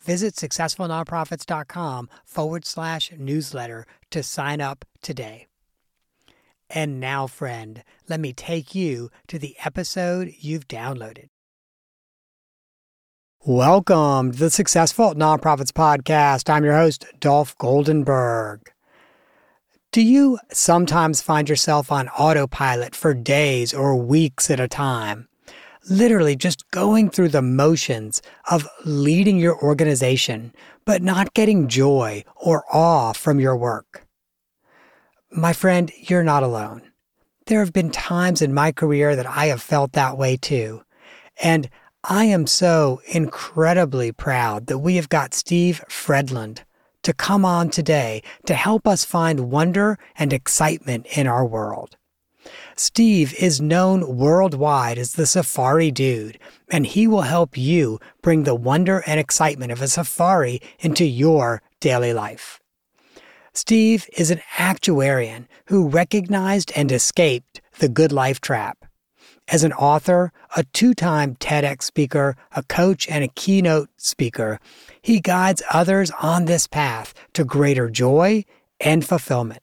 Visit successfulnonprofits.com forward slash newsletter to sign up today. And now, friend, let me take you to the episode you've downloaded. Welcome to the Successful Nonprofits Podcast. I'm your host, Dolph Goldenberg. Do you sometimes find yourself on autopilot for days or weeks at a time? Literally just going through the motions of leading your organization, but not getting joy or awe from your work. My friend, you're not alone. There have been times in my career that I have felt that way too. And I am so incredibly proud that we have got Steve Fredlund to come on today to help us find wonder and excitement in our world. Steve is known worldwide as the Safari Dude, and he will help you bring the wonder and excitement of a safari into your daily life. Steve is an actuarian who recognized and escaped the good life trap. As an author, a two time TEDx speaker, a coach, and a keynote speaker, he guides others on this path to greater joy and fulfillment.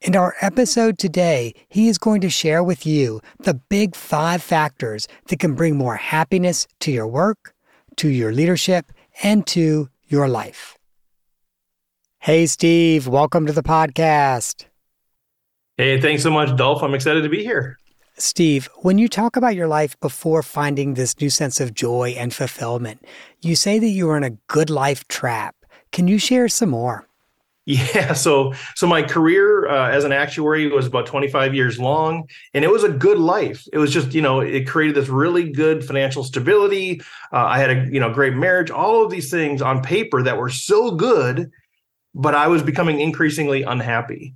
In our episode today, he is going to share with you the big five factors that can bring more happiness to your work, to your leadership, and to your life. Hey, Steve, welcome to the podcast. Hey, thanks so much, Dolph. I'm excited to be here. Steve, when you talk about your life before finding this new sense of joy and fulfillment, you say that you were in a good life trap. Can you share some more? Yeah, so so my career uh, as an actuary was about 25 years long, and it was a good life. It was just you know it created this really good financial stability. Uh, I had a you know great marriage, all of these things on paper that were so good, but I was becoming increasingly unhappy,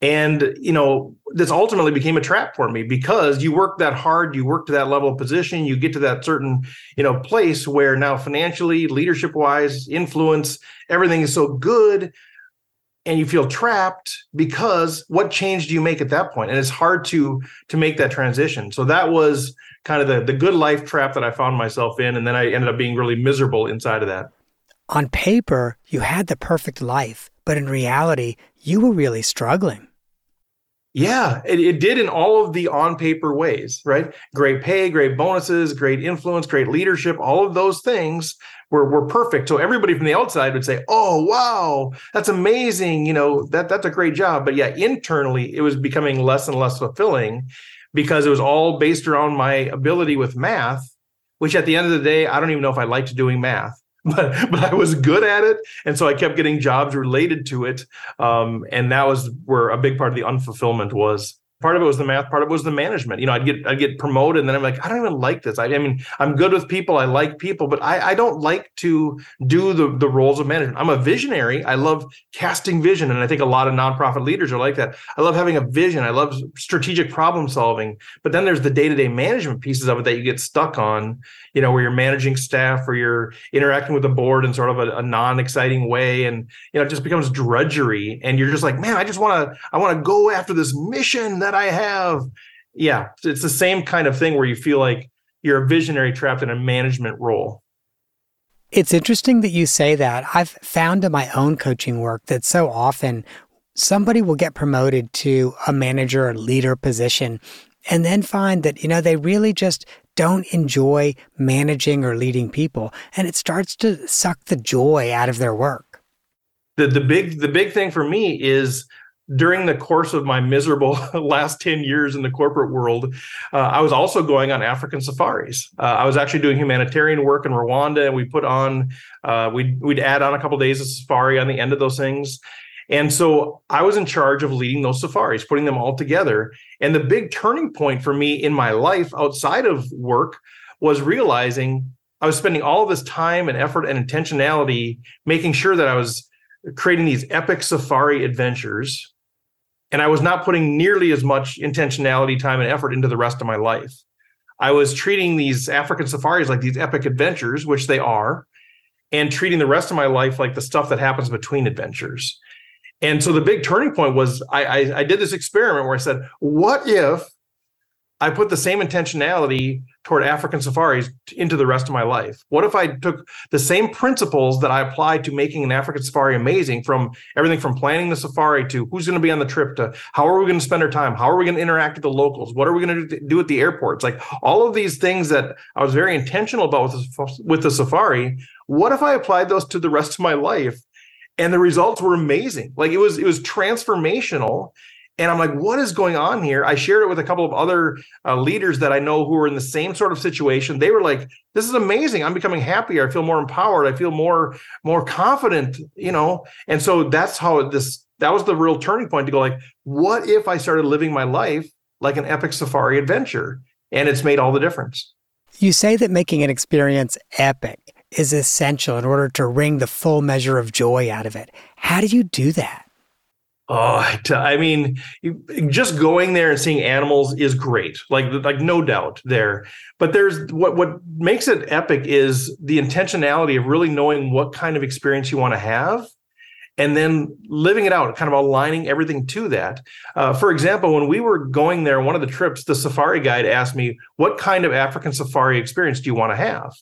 and you know this ultimately became a trap for me because you work that hard, you work to that level of position, you get to that certain you know place where now financially, leadership wise, influence, everything is so good and you feel trapped because what change do you make at that point? And it's hard to to make that transition. So that was kind of the the good life trap that i found myself in and then i ended up being really miserable inside of that. On paper you had the perfect life but in reality you were really struggling yeah, it, it, did in all of the on paper ways, right? Great pay, great bonuses, great influence, great leadership, all of those things were, were perfect. So everybody from the outside would say, Oh, wow, that's amazing. You know, that that's a great job. But yeah, internally it was becoming less and less fulfilling because it was all based around my ability with math, which at the end of the day, I don't even know if I liked doing math but but I was good at it, and so I kept getting jobs related to it, um, and that was where a big part of the unfulfillment was part of it was the math part of it was the management. You know i'd get i'd get promoted and then i'm like i don't even like this. I, I mean i'm good with people. I like people but i i don't like to do the the roles of management. I'm a visionary. I love casting vision. And i think a lot of nonprofit leaders are like that. I love having a vision. I love strategic problem solving. But then there's the day-to-day management pieces of it that you get stuck on you know where you're managing staff or you're interacting with the board in sort of a, a non-exciting way. And you know it just becomes drudgery. And you're just like man i just want to i want to go after this mission that I have. yeah, it's the same kind of thing where you feel like you're a visionary trapped in a management role. It's interesting that you say that. I've found in my own coaching work that so often somebody will get promoted to a manager or leader position and then find that, you know, they really just don't enjoy managing or leading people. And it starts to suck the joy out of their work. The, the big the big thing for me is during the course of my miserable last 10 years in the corporate world, uh, I was also going on African safaris. Uh, I was actually doing humanitarian work in Rwanda, and we put on, uh, we'd, we'd add on a couple of days of safari on the end of those things. And so I was in charge of leading those safaris, putting them all together. And the big turning point for me in my life outside of work was realizing I was spending all this time and effort and intentionality making sure that I was creating these epic safari adventures and I was not putting nearly as much intentionality, time, and effort into the rest of my life. I was treating these African safaris like these epic adventures, which they are, and treating the rest of my life like the stuff that happens between adventures. And so the big turning point was I, I, I did this experiment where I said, what if I put the same intentionality toward African safaris into the rest of my life? What if I took the same principles that I applied to making an African safari amazing from everything from planning the safari to who's going to be on the trip to how are we going to spend our time? How are we going to interact with the locals? What are we going to do at the airports? Like all of these things that I was very intentional about with the, with the safari. What if I applied those to the rest of my life? And the results were amazing. Like it was, it was transformational and I'm like, what is going on here? I shared it with a couple of other uh, leaders that I know who are in the same sort of situation. They were like, this is amazing. I'm becoming happier. I feel more empowered. I feel more more confident, you know. And so that's how this that was the real turning point to go like, what if I started living my life like an epic safari adventure? And it's made all the difference. You say that making an experience epic is essential in order to wring the full measure of joy out of it. How do you do that? Oh, I mean, just going there and seeing animals is great. Like, like no doubt there. But there's what what makes it epic is the intentionality of really knowing what kind of experience you want to have, and then living it out, kind of aligning everything to that. Uh, for example, when we were going there, one of the trips, the safari guide asked me, "What kind of African safari experience do you want to have?"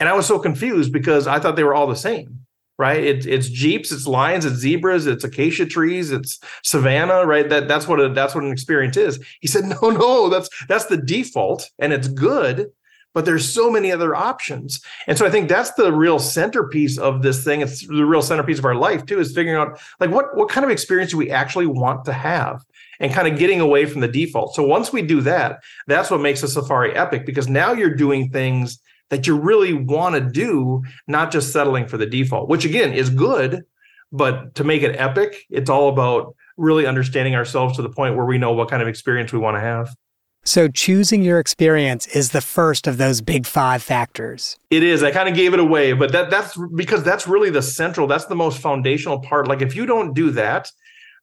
And I was so confused because I thought they were all the same right? It's it's jeeps, it's lions, it's zebras, it's acacia trees, it's savanna, right? That that's what a, that's what an experience is. He said, no, no, that's that's the default, and it's good, but there's so many other options. And so I think that's the real centerpiece of this thing. It's the real centerpiece of our life too, is figuring out like what what kind of experience do we actually want to have. And kind of getting away from the default. So once we do that, that's what makes a safari epic because now you're doing things that you really want to do, not just settling for the default, which again is good. But to make it epic, it's all about really understanding ourselves to the point where we know what kind of experience we want to have. So, choosing your experience is the first of those big five factors. It is. I kind of gave it away, but that that's because that's really the central, that's the most foundational part. Like, if you don't do that,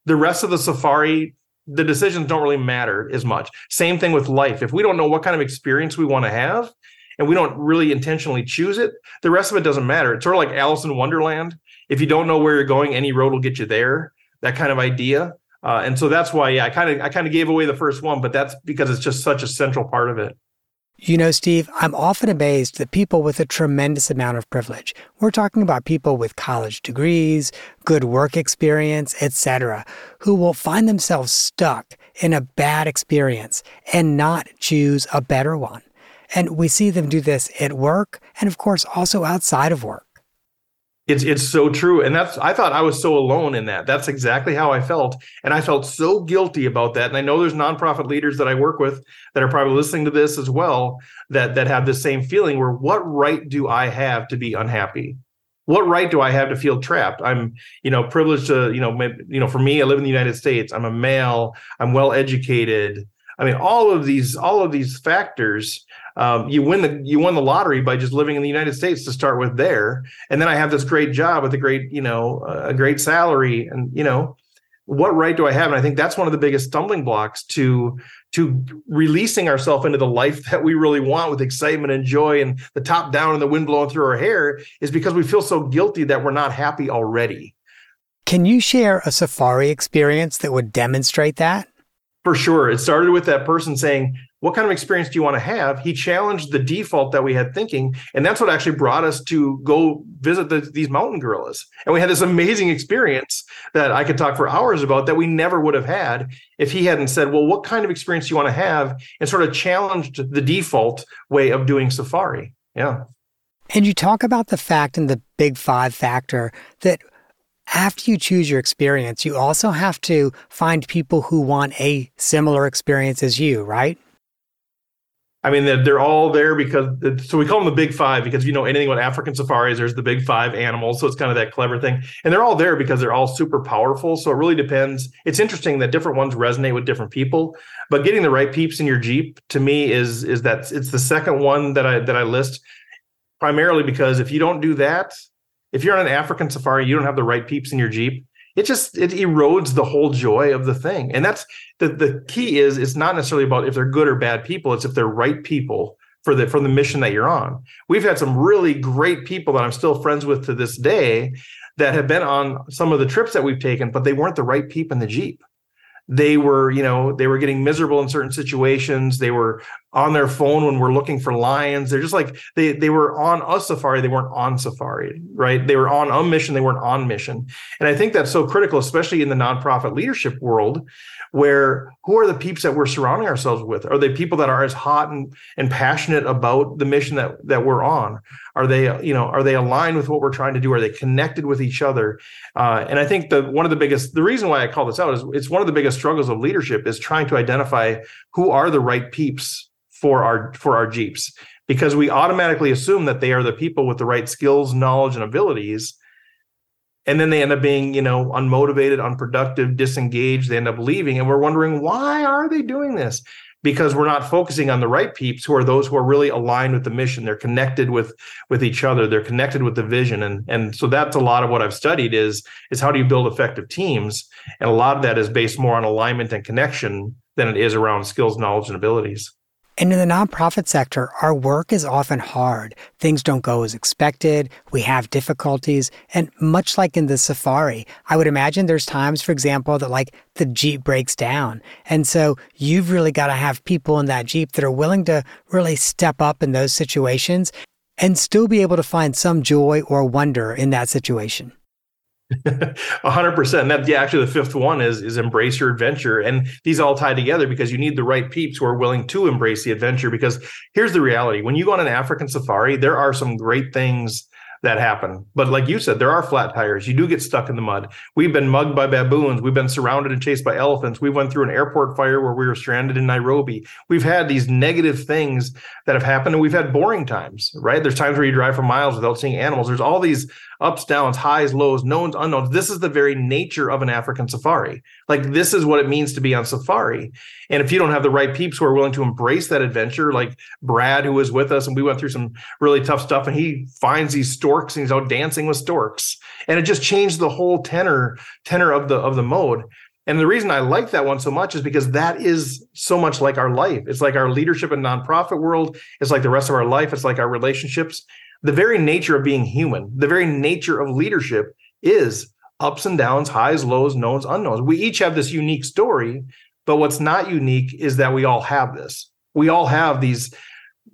the rest of the safari, the decisions don't really matter as much. Same thing with life. If we don't know what kind of experience we want to have, and we don't really intentionally choose it, the rest of it doesn't matter. It's sort of like Alice in Wonderland. If you don't know where you're going, any road will get you there. That kind of idea. Uh, and so that's why, yeah, I kind of I kind of gave away the first one, but that's because it's just such a central part of it. You know, Steve, I'm often amazed that people with a tremendous amount of privilege, we're talking about people with college degrees, good work experience, etc., who will find themselves stuck in a bad experience and not choose a better one. And we see them do this at work and, of course, also outside of work. It's it's so true, and that's I thought I was so alone in that. That's exactly how I felt, and I felt so guilty about that. And I know there's nonprofit leaders that I work with that are probably listening to this as well that that have the same feeling. Where what right do I have to be unhappy? What right do I have to feel trapped? I'm you know privileged to you know you know for me I live in the United States. I'm a male. I'm well educated. I mean all of these all of these factors um, you win the you won the lottery by just living in the United States to start with there, and then I have this great job with a great you know a great salary, and you know what right do I have? And I think that's one of the biggest stumbling blocks to to releasing ourselves into the life that we really want with excitement and joy and the top down and the wind blowing through our hair is because we feel so guilty that we're not happy already. Can you share a safari experience that would demonstrate that? For sure. It started with that person saying, What kind of experience do you want to have? He challenged the default that we had thinking. And that's what actually brought us to go visit the, these mountain gorillas. And we had this amazing experience that I could talk for hours about that we never would have had if he hadn't said, Well, what kind of experience do you want to have? And sort of challenged the default way of doing safari. Yeah. And you talk about the fact in the big five factor that after you choose your experience, you also have to find people who want a similar experience as you, right? I mean, they're, they're all there because, so we call them the big five because if you know anything about African safaris, there's the big five animals. So it's kind of that clever thing. And they're all there because they're all super powerful. So it really depends. It's interesting that different ones resonate with different people, but getting the right peeps in your Jeep to me is, is that it's the second one that I, that I list primarily because if you don't do that, if you're on an African safari, you don't have the right peeps in your Jeep. It just it erodes the whole joy of the thing. And that's the the key is it's not necessarily about if they're good or bad people, it's if they're right people for the for the mission that you're on. We've had some really great people that I'm still friends with to this day that have been on some of the trips that we've taken, but they weren't the right peep in the Jeep they were you know they were getting miserable in certain situations they were on their phone when we're looking for lions. They're just like they they were on a safari they weren't on safari right? They were on a mission they weren't on mission. And i think that's so critical especially in the nonprofit leadership world where who are the peeps that we're surrounding ourselves with? Are they people that are as hot and, and passionate about the mission that that we're on? Are they you know are they aligned with what we're trying to do? Are they connected with each other? Uh, and i think the one of the biggest the reason why i call this out is it's one of the biggest struggles of leadership is trying to identify who are the right peeps for our for our jeeps because we automatically assume that they are the people with the right skills knowledge and abilities. And then they end up being you know unmotivated unproductive disengaged. They end up leaving and we're wondering why are they doing this? Because we're not focusing on the right peeps who are those who are really aligned with the mission. They're connected with with each other. They're connected with the vision. And and so that's a lot of what i've studied is is how do you build effective teams? And a lot of that is based more on alignment and connection than it is around skills knowledge and abilities and in the nonprofit sector, our work is often hard. Things don't go as expected. We have difficulties. And much like in the safari, I would imagine there's times, for example, that like the Jeep breaks down. And so you've really got to have people in that Jeep that are willing to really step up in those situations and still be able to find some joy or wonder in that situation. Hundred percent. That yeah, actually the fifth one is is embrace your adventure. And these all tie together because you need the right peeps who are willing to embrace the adventure. Because here's the reality. When you go on an African safari, there are some great things that happen. But like you said, there are flat tires. You do get stuck in the mud. We've been mugged by baboons. We've been surrounded and chased by elephants. We went through an airport fire where we were stranded in Nairobi. We've had these negative things that have happened and we've had boring times, right? There's times where you drive for miles without seeing animals. There's all these ups, downs, highs, lows, knowns, unknowns. This is the very nature of an African safari. Like this is what it means to be on safari. And if you don't have the right peeps who are willing to embrace that adventure, like Brad, who was with us, and we went through some really tough stuff, and he finds these storks and he's out dancing with storks. And it just changed the whole tenor, tenor of the of the mode. And the reason I like that one so much is because that is so much like our life. It's like our leadership and nonprofit world. It's like the rest of our life. It's like our relationships the very nature of being human, the very nature of leadership is ups and downs, highs, lows, knowns, unknowns. We each have this unique story, but what's not unique is that we all have this. We all have these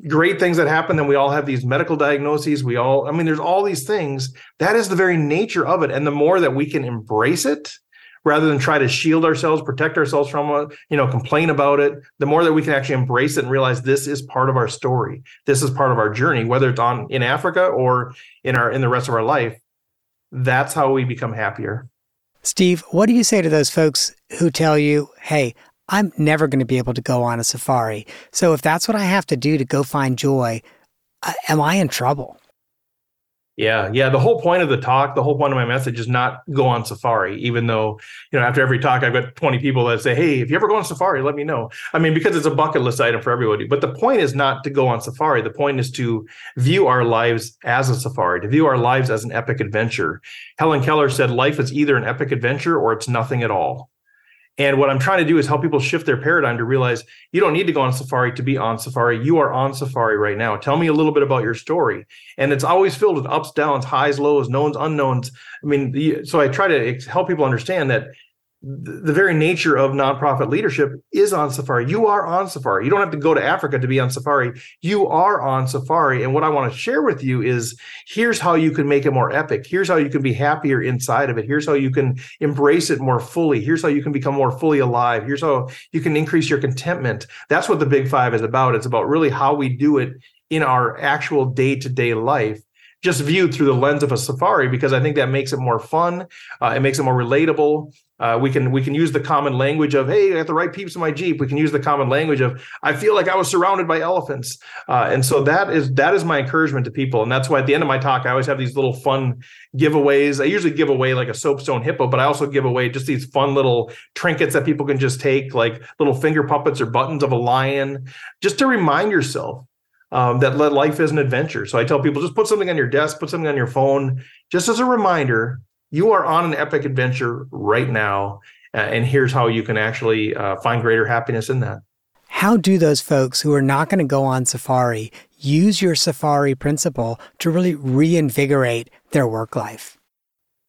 great things that happen, and we all have these medical diagnoses. We all, I mean, there's all these things. That is the very nature of it. And the more that we can embrace it, rather than try to shield ourselves, protect ourselves from it, you know, complain about it, the more that we can actually embrace it and realize this is part of our story. This is part of our journey, whether it's on in Africa or in our in the rest of our life. That's how we become happier. Steve, what do you say to those folks who tell you, "Hey, I'm never going to be able to go on a safari. So if that's what I have to do to go find joy, am I in trouble?" Yeah, yeah. The whole point of the talk, the whole point of my message is not go on safari, even though, you know, after every talk, I've got 20 people that say, Hey, if you ever go on safari, let me know. I mean, because it's a bucket list item for everybody. But the point is not to go on safari. The point is to view our lives as a safari, to view our lives as an epic adventure. Helen Keller said, Life is either an epic adventure or it's nothing at all. And what I'm trying to do is help people shift their paradigm to realize you don't need to go on safari to be on safari. You are on safari right now. Tell me a little bit about your story. And it's always filled with ups, downs, highs, lows, knowns, unknowns. I mean, so I try to help people understand that the very nature of nonprofit leadership is on safari. You are on safari. You don't have to go to Africa to be on safari. You are on safari. And what I want to share with you is here's how you can make it more epic. Here's how you can be happier inside of it. Here's how you can embrace it more fully. Here's how you can become more fully alive. Here's how you can increase your contentment. That's what the Big Five is about. It's about really how we do it in our actual day to day life just viewed through the lens of a safari because I think that makes it more fun. Uh, it makes it more relatable. Uh, we can we can use the common language of hey, I got the right peeps in my jeep. We can use the common language of I feel like I was surrounded by elephants, uh, and so that is that is my encouragement to people, and that's why at the end of my talk I always have these little fun giveaways. I usually give away like a soapstone hippo, but I also give away just these fun little trinkets that people can just take, like little finger puppets or buttons of a lion, just to remind yourself um, that life is an adventure. So I tell people just put something on your desk, put something on your phone, just as a reminder you are on an epic adventure right now. Uh, and here's how you can actually uh, find greater happiness in that. How do those folks who are not going to go on safari use your safari principle to really reinvigorate their work life?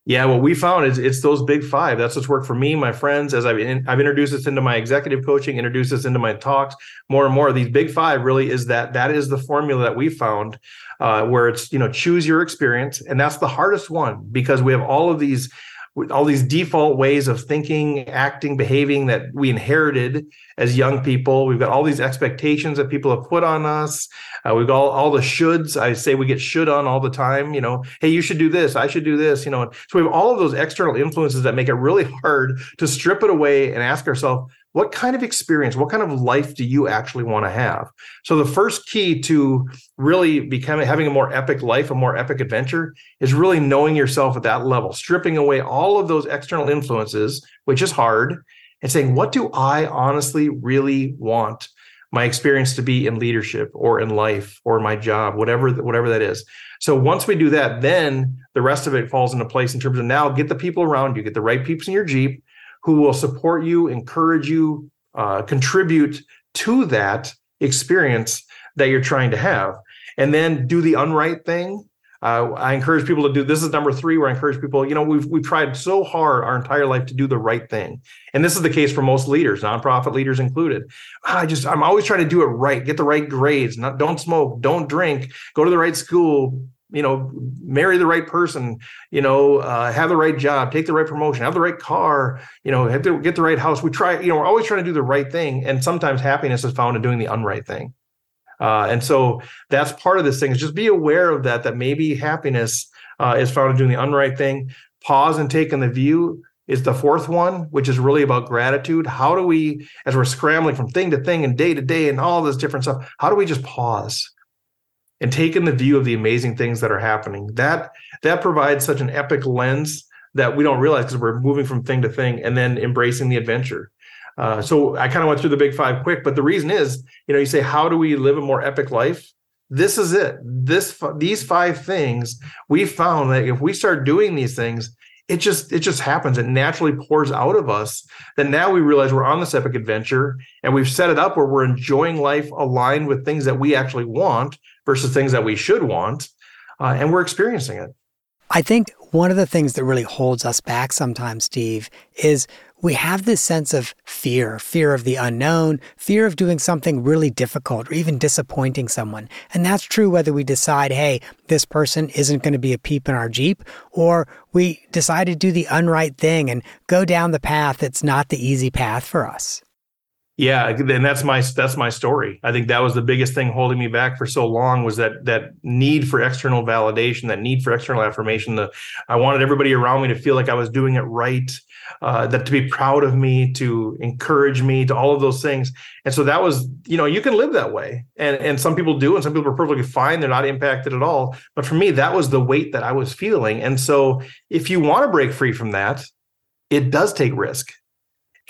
Yeah, what we found is it's those big five. That's what's worked for me, my friends. As I've in, I've introduced this into my executive coaching, introduced this into my talks, more and more. These big five really is that that is the formula that we found, uh, where it's you know choose your experience, and that's the hardest one because we have all of these all these default ways of thinking, acting, behaving that we inherited as young people. We've got all these expectations that people have put on us. Uh, we've got all, all, the shoulds. I say we get should on all the time. You know, hey, you should do this. I should do this. You know, so we have all of those external influences that make it really hard to strip it away and ask ourselves, what kind of experience, what kind of life do you actually want to have? So the first key to really becoming having a more epic life, a more epic adventure is really knowing yourself at that level, stripping away all of those external influences, which is hard, and saying, what do I honestly really want my experience to be in leadership or in life or my job, whatever whatever that is. So once we do that, then the rest of it falls into place in terms of now get the people around you, get the right peeps in your Jeep who will support you, encourage you, uh, contribute to that experience that you're trying to have. And then do the unright thing. Uh, I encourage people to do this is number three where I encourage people, you know, we've we've tried so hard our entire life to do the right thing. And this is the case for most leaders, nonprofit leaders included. I just I'm always trying to do it right, get the right grades, not don't smoke, don't drink, go to the right school, you know marry the right person you know uh, have the right job take the right promotion have the right car you know to get the right house. We try you know we're always trying to do the right thing and sometimes happiness is found in doing the unright thing. Uh, and so that's part of this thing is just be aware of that that maybe happiness uh, is found in doing the unright thing. Pause and take in the view is the fourth one which is really about gratitude. How do we as we're scrambling from thing to thing and day to day and all this different stuff how do we just pause and take in the view of the amazing things that are happening. That that provides such an epic lens that we don't realize because we're moving from thing to thing and then embracing the adventure. Uh, so I kind of went through the big five quick, but the reason is, you know, you say, how do we live a more epic life? This is it. This these five things we found that if we start doing these things, it just it just happens. It naturally pours out of us. That now we realize we're on this epic adventure and we've set it up where we're enjoying life aligned with things that we actually want versus things that we should want, uh, and we're experiencing it. I think one of the things that really holds us back sometimes, Steve, is we have this sense of fear fear of the unknown, fear of doing something really difficult or even disappointing someone. And that's true whether we decide, hey, this person isn't going to be a peep in our Jeep, or we decide to do the unright thing and go down the path that's not the easy path for us. Yeah, and that's my that's my story. I think that was the biggest thing holding me back for so long was that that need for external validation, that need for external affirmation. The I wanted everybody around me to feel like I was doing it right, uh, that to be proud of me, to encourage me, to all of those things. And so that was, you know, you can live that way, and and some people do, and some people are perfectly fine; they're not impacted at all. But for me, that was the weight that I was feeling. And so, if you want to break free from that, it does take risk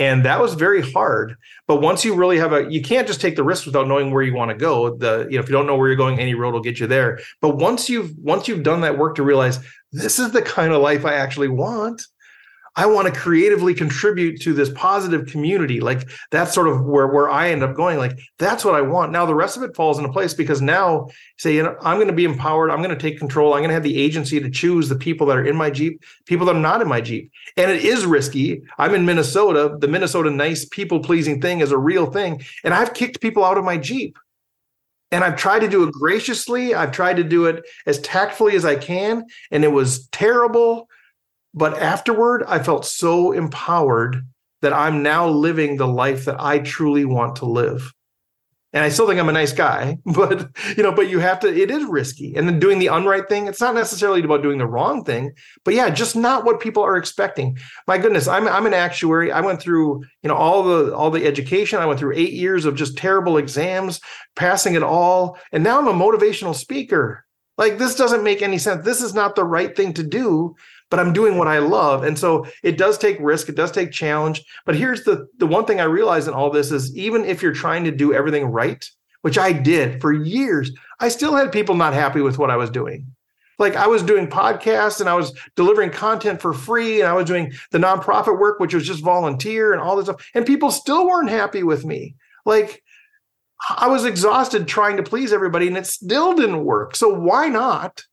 and that was very hard. But once you really have a you can't just take the risk without knowing where you want to go. The you know if you don't know where you're going any road will get you there. But once you've once you've done that work to realize this is the kind of life i actually want I want to creatively contribute to this positive community. Like that's sort of where, where I end up going. Like that's what I want. Now the rest of it falls into place because now say, you know, I'm going to be empowered. I'm going to take control. I'm going to have the agency to choose the people that are in my Jeep, people that are not in my Jeep. And it is risky. I'm in Minnesota. The Minnesota nice people pleasing thing is a real thing. And I've kicked people out of my Jeep. And I've tried to do it graciously. I've tried to do it as tactfully as I can. And it was terrible but afterward, I felt so empowered that I'm now living the life that I truly want to live. And I still think I'm a nice guy, but you know, but you have to, it is risky. And then doing the unright thing, it's not necessarily about doing the wrong thing, but yeah, just not what people are expecting. My goodness, I'm I'm an actuary. I went through, you know, all the all the education. I went through eight years of just terrible exams, passing it all. And now I'm a motivational speaker. Like this doesn't make any sense. This is not the right thing to do but I'm doing what I love. And so it does take risk, it does take challenge. But here's the the one thing I realize in all this is even if you're trying to do everything right, which I did for years, I still had people not happy with what I was doing. Like I was doing podcasts and I was delivering content for free and I was doing the nonprofit work, which was just volunteer and all this stuff. And people still weren't happy with me. Like I was exhausted trying to please everybody and it still didn't work. So why not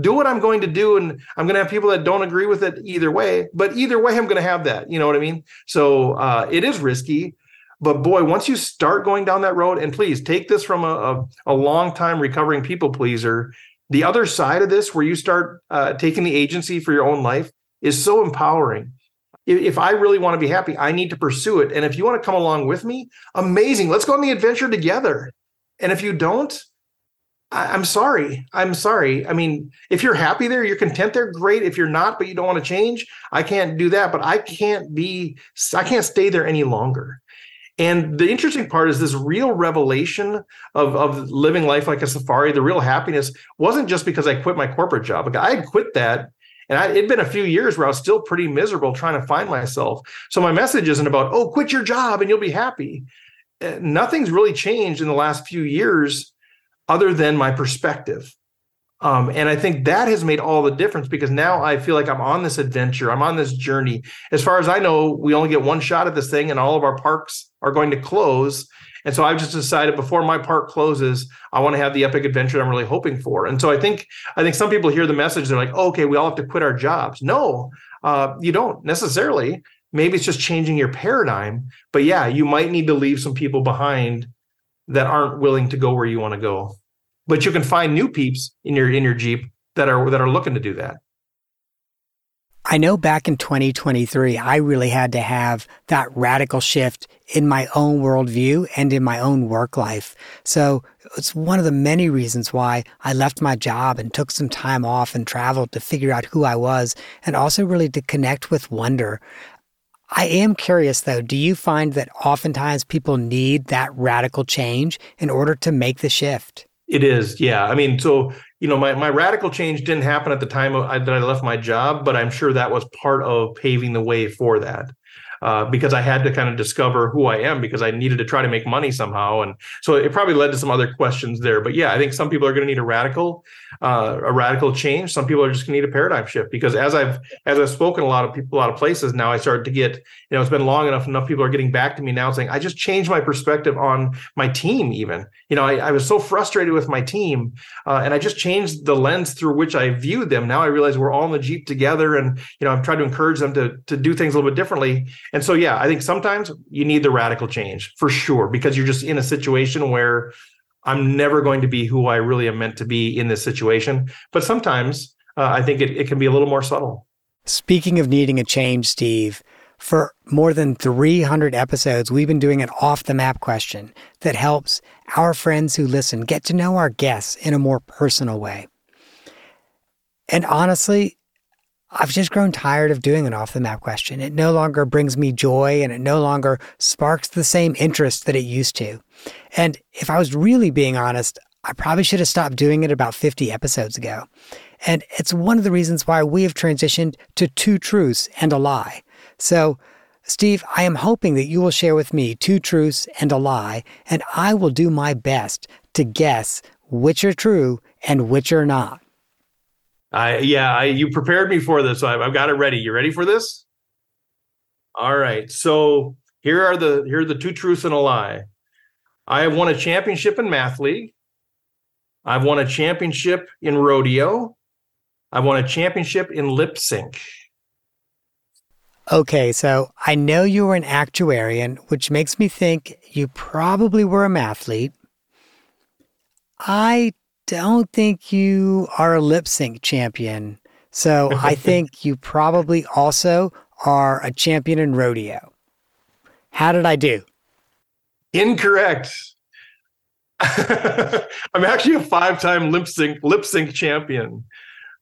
do what I'm going to do, and I'm going to have people that don't agree with it either way. But either way, I'm going to have that. You know what I mean? So uh, it is risky, but boy, once you start going down that road, and please take this from a, a, a long time recovering people pleaser. The other side of this, where you start uh, taking the agency for your own life, is so empowering. If, if I really want to be happy, I need to pursue it. And if you want to come along with me, amazing. Let's go on the adventure together. And if you don't, I, am sorry. I'm sorry. I mean, if you're happy there, you're content there, great. If you're not, but you don't want to change, I can't do that. But I can't be, I can't stay there any longer. And the interesting part is this real revelation of, of living life like a safari, the real happiness wasn't just because I quit my corporate job. Like I had quit that and I, it'd been a few years where I was still pretty miserable trying to find myself. So my message isn't about, oh, quit your job and you'll be happy. Uh, nothing's really changed in the last few years other than my perspective. Um, and I think that has made all the difference because now I feel like I'm on this adventure. I'm on this journey. As far as I know, we only get one shot at this thing, and all of our parks are going to close. And so I've just decided before my park closes, I want to have the epic adventure I'm really hoping for. And so I think I think some people hear the message, they're like, oh, okay, we all have to quit our jobs. No, uh, you don't necessarily. Maybe it's just changing your paradigm. But yeah, you might need to leave some people behind that aren't willing to go where you want to go. But you can find new peeps in your in your Jeep that are that are looking to do that. I know back in 2023, I really had to have that radical shift in my own worldview and in my own work life. So it's one of the many reasons why I left my job and took some time off and traveled to figure out who I was and also really to connect with wonder. I am curious though, do you find that oftentimes people need that radical change in order to make the shift? It is, yeah. I mean, so you know, my my radical change didn't happen at the time of, I, that I left my job, but I'm sure that was part of paving the way for that uh, because I had to kind of discover who I am because I needed to try to make money somehow. And so it probably led to some other questions there. But yeah, I think some people are going to need a radical, uh, a radical change. Some people are just going to need a paradigm shift because as I've as I've spoken a lot of people, a lot of places now, I started to get, you know, it's been long enough. Enough people are getting back to me now saying, I just changed my perspective on my team. Even, you know, I, I was so frustrated with my team, uh, and I just changed the lens through which I viewed them. Now I realize we're all in the jeep together, and you know, I've tried to encourage them to to do things a little bit differently. And so, yeah, I think sometimes you need the radical change for sure, because you're just in a situation where I'm never going to be who I really am meant to be in this situation. But sometimes uh, I think it, it can be a little more subtle. Speaking of needing a change, Steve, for more than 300 episodes, we've been doing an off the map question that helps our friends who listen get to know our guests in a more personal way. And honestly, I've just grown tired of doing an off the map question. It no longer brings me joy and it no longer sparks the same interest that it used to. And if I was really being honest, I probably should have stopped doing it about 50 episodes ago. And it's one of the reasons why we have transitioned to two truths and a lie. So, Steve, I am hoping that you will share with me two truths and a lie, and I will do my best to guess which are true and which are not. I yeah, I, you prepared me for this, so I've, I've got it ready. You ready for this? All right. So here are the here are the two truths and a lie. I have won a championship in math league. I've won a championship in rodeo. I've won a championship in lip sync. Okay, so I know you were an actuarian, which makes me think you probably were a mathlete. I don't think you are a lip sync champion. So I think you probably also are a champion in rodeo. How did I do? Incorrect. I'm actually a five-time lip sync lip sync champion.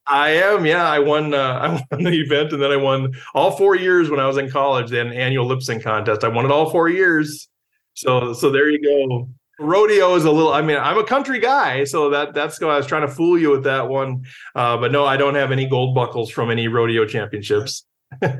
I am, yeah. I won. Uh, I won the event, and then I won all four years when I was in college. They had an annual lip sync contest. I won it all four years. So, so there you go. Rodeo is a little. I mean, I'm a country guy, so that that's. I was trying to fool you with that one, uh, but no, I don't have any gold buckles from any rodeo championships.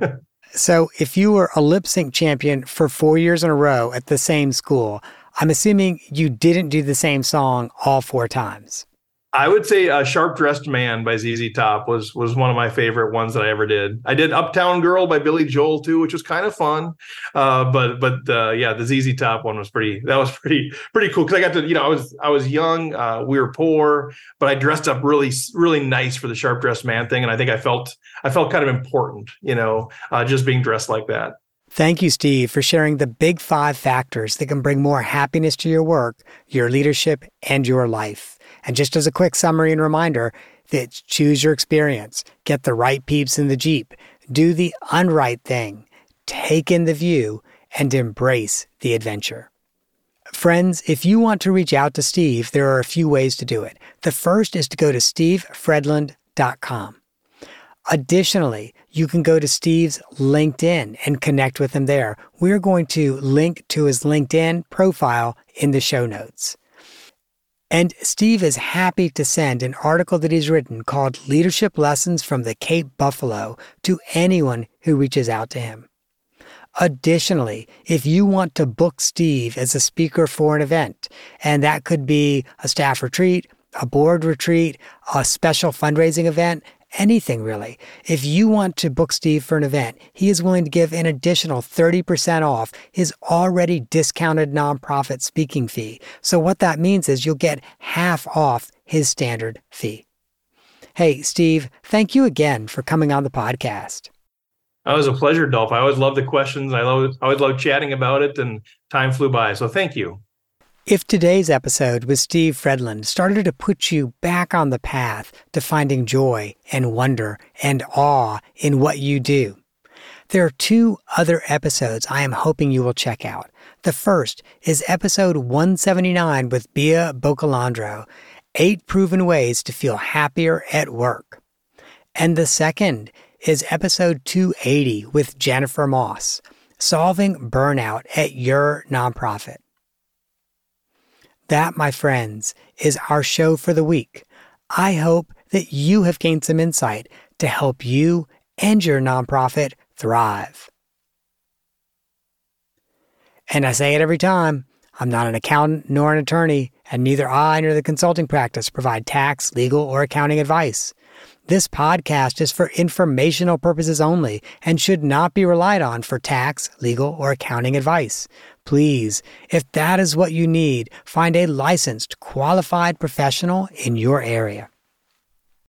so, if you were a lip sync champion for four years in a row at the same school, I'm assuming you didn't do the same song all four times. I would say uh, "Sharp Dressed Man" by ZZ Top was was one of my favorite ones that I ever did. I did "Uptown Girl" by Billy Joel too, which was kind of fun. Uh, but but uh, yeah, the ZZ Top one was pretty. That was pretty pretty cool because I got to you know I was I was young, uh, we were poor, but I dressed up really really nice for the "Sharp Dressed Man" thing, and I think I felt I felt kind of important, you know, uh, just being dressed like that. Thank you, Steve, for sharing the big five factors that can bring more happiness to your work, your leadership, and your life. And just as a quick summary and reminder, that choose your experience, get the right peeps in the Jeep, do the unright thing, take in the view, and embrace the adventure. Friends, if you want to reach out to Steve, there are a few ways to do it. The first is to go to stevefredlund.com. Additionally, you can go to Steve's LinkedIn and connect with him there. We're going to link to his LinkedIn profile in the show notes. And Steve is happy to send an article that he's written called Leadership Lessons from the Cape Buffalo to anyone who reaches out to him. Additionally, if you want to book Steve as a speaker for an event, and that could be a staff retreat, a board retreat, a special fundraising event, anything really. If you want to book Steve for an event, he is willing to give an additional 30% off his already discounted nonprofit speaking fee. So, what that means is you'll get half off his standard fee. Hey, Steve, thank you again for coming on the podcast. That was a pleasure, Dolph. I always love the questions. I I always love chatting about it, and time flew by. So, thank you. If today's episode with Steve Fredlund started to put you back on the path to finding joy and wonder and awe in what you do, there are two other episodes I am hoping you will check out. The first is episode 179 with Bea Boccalandro Eight Proven Ways to Feel Happier at Work. And the second is episode 280 with Jennifer Moss Solving Burnout at Your Nonprofit. That, my friends, is our show for the week. I hope that you have gained some insight to help you and your nonprofit thrive. And I say it every time I'm not an accountant nor an attorney, and neither I nor the consulting practice provide tax, legal, or accounting advice. This podcast is for informational purposes only and should not be relied on for tax, legal, or accounting advice. Please, if that is what you need, find a licensed, qualified professional in your area.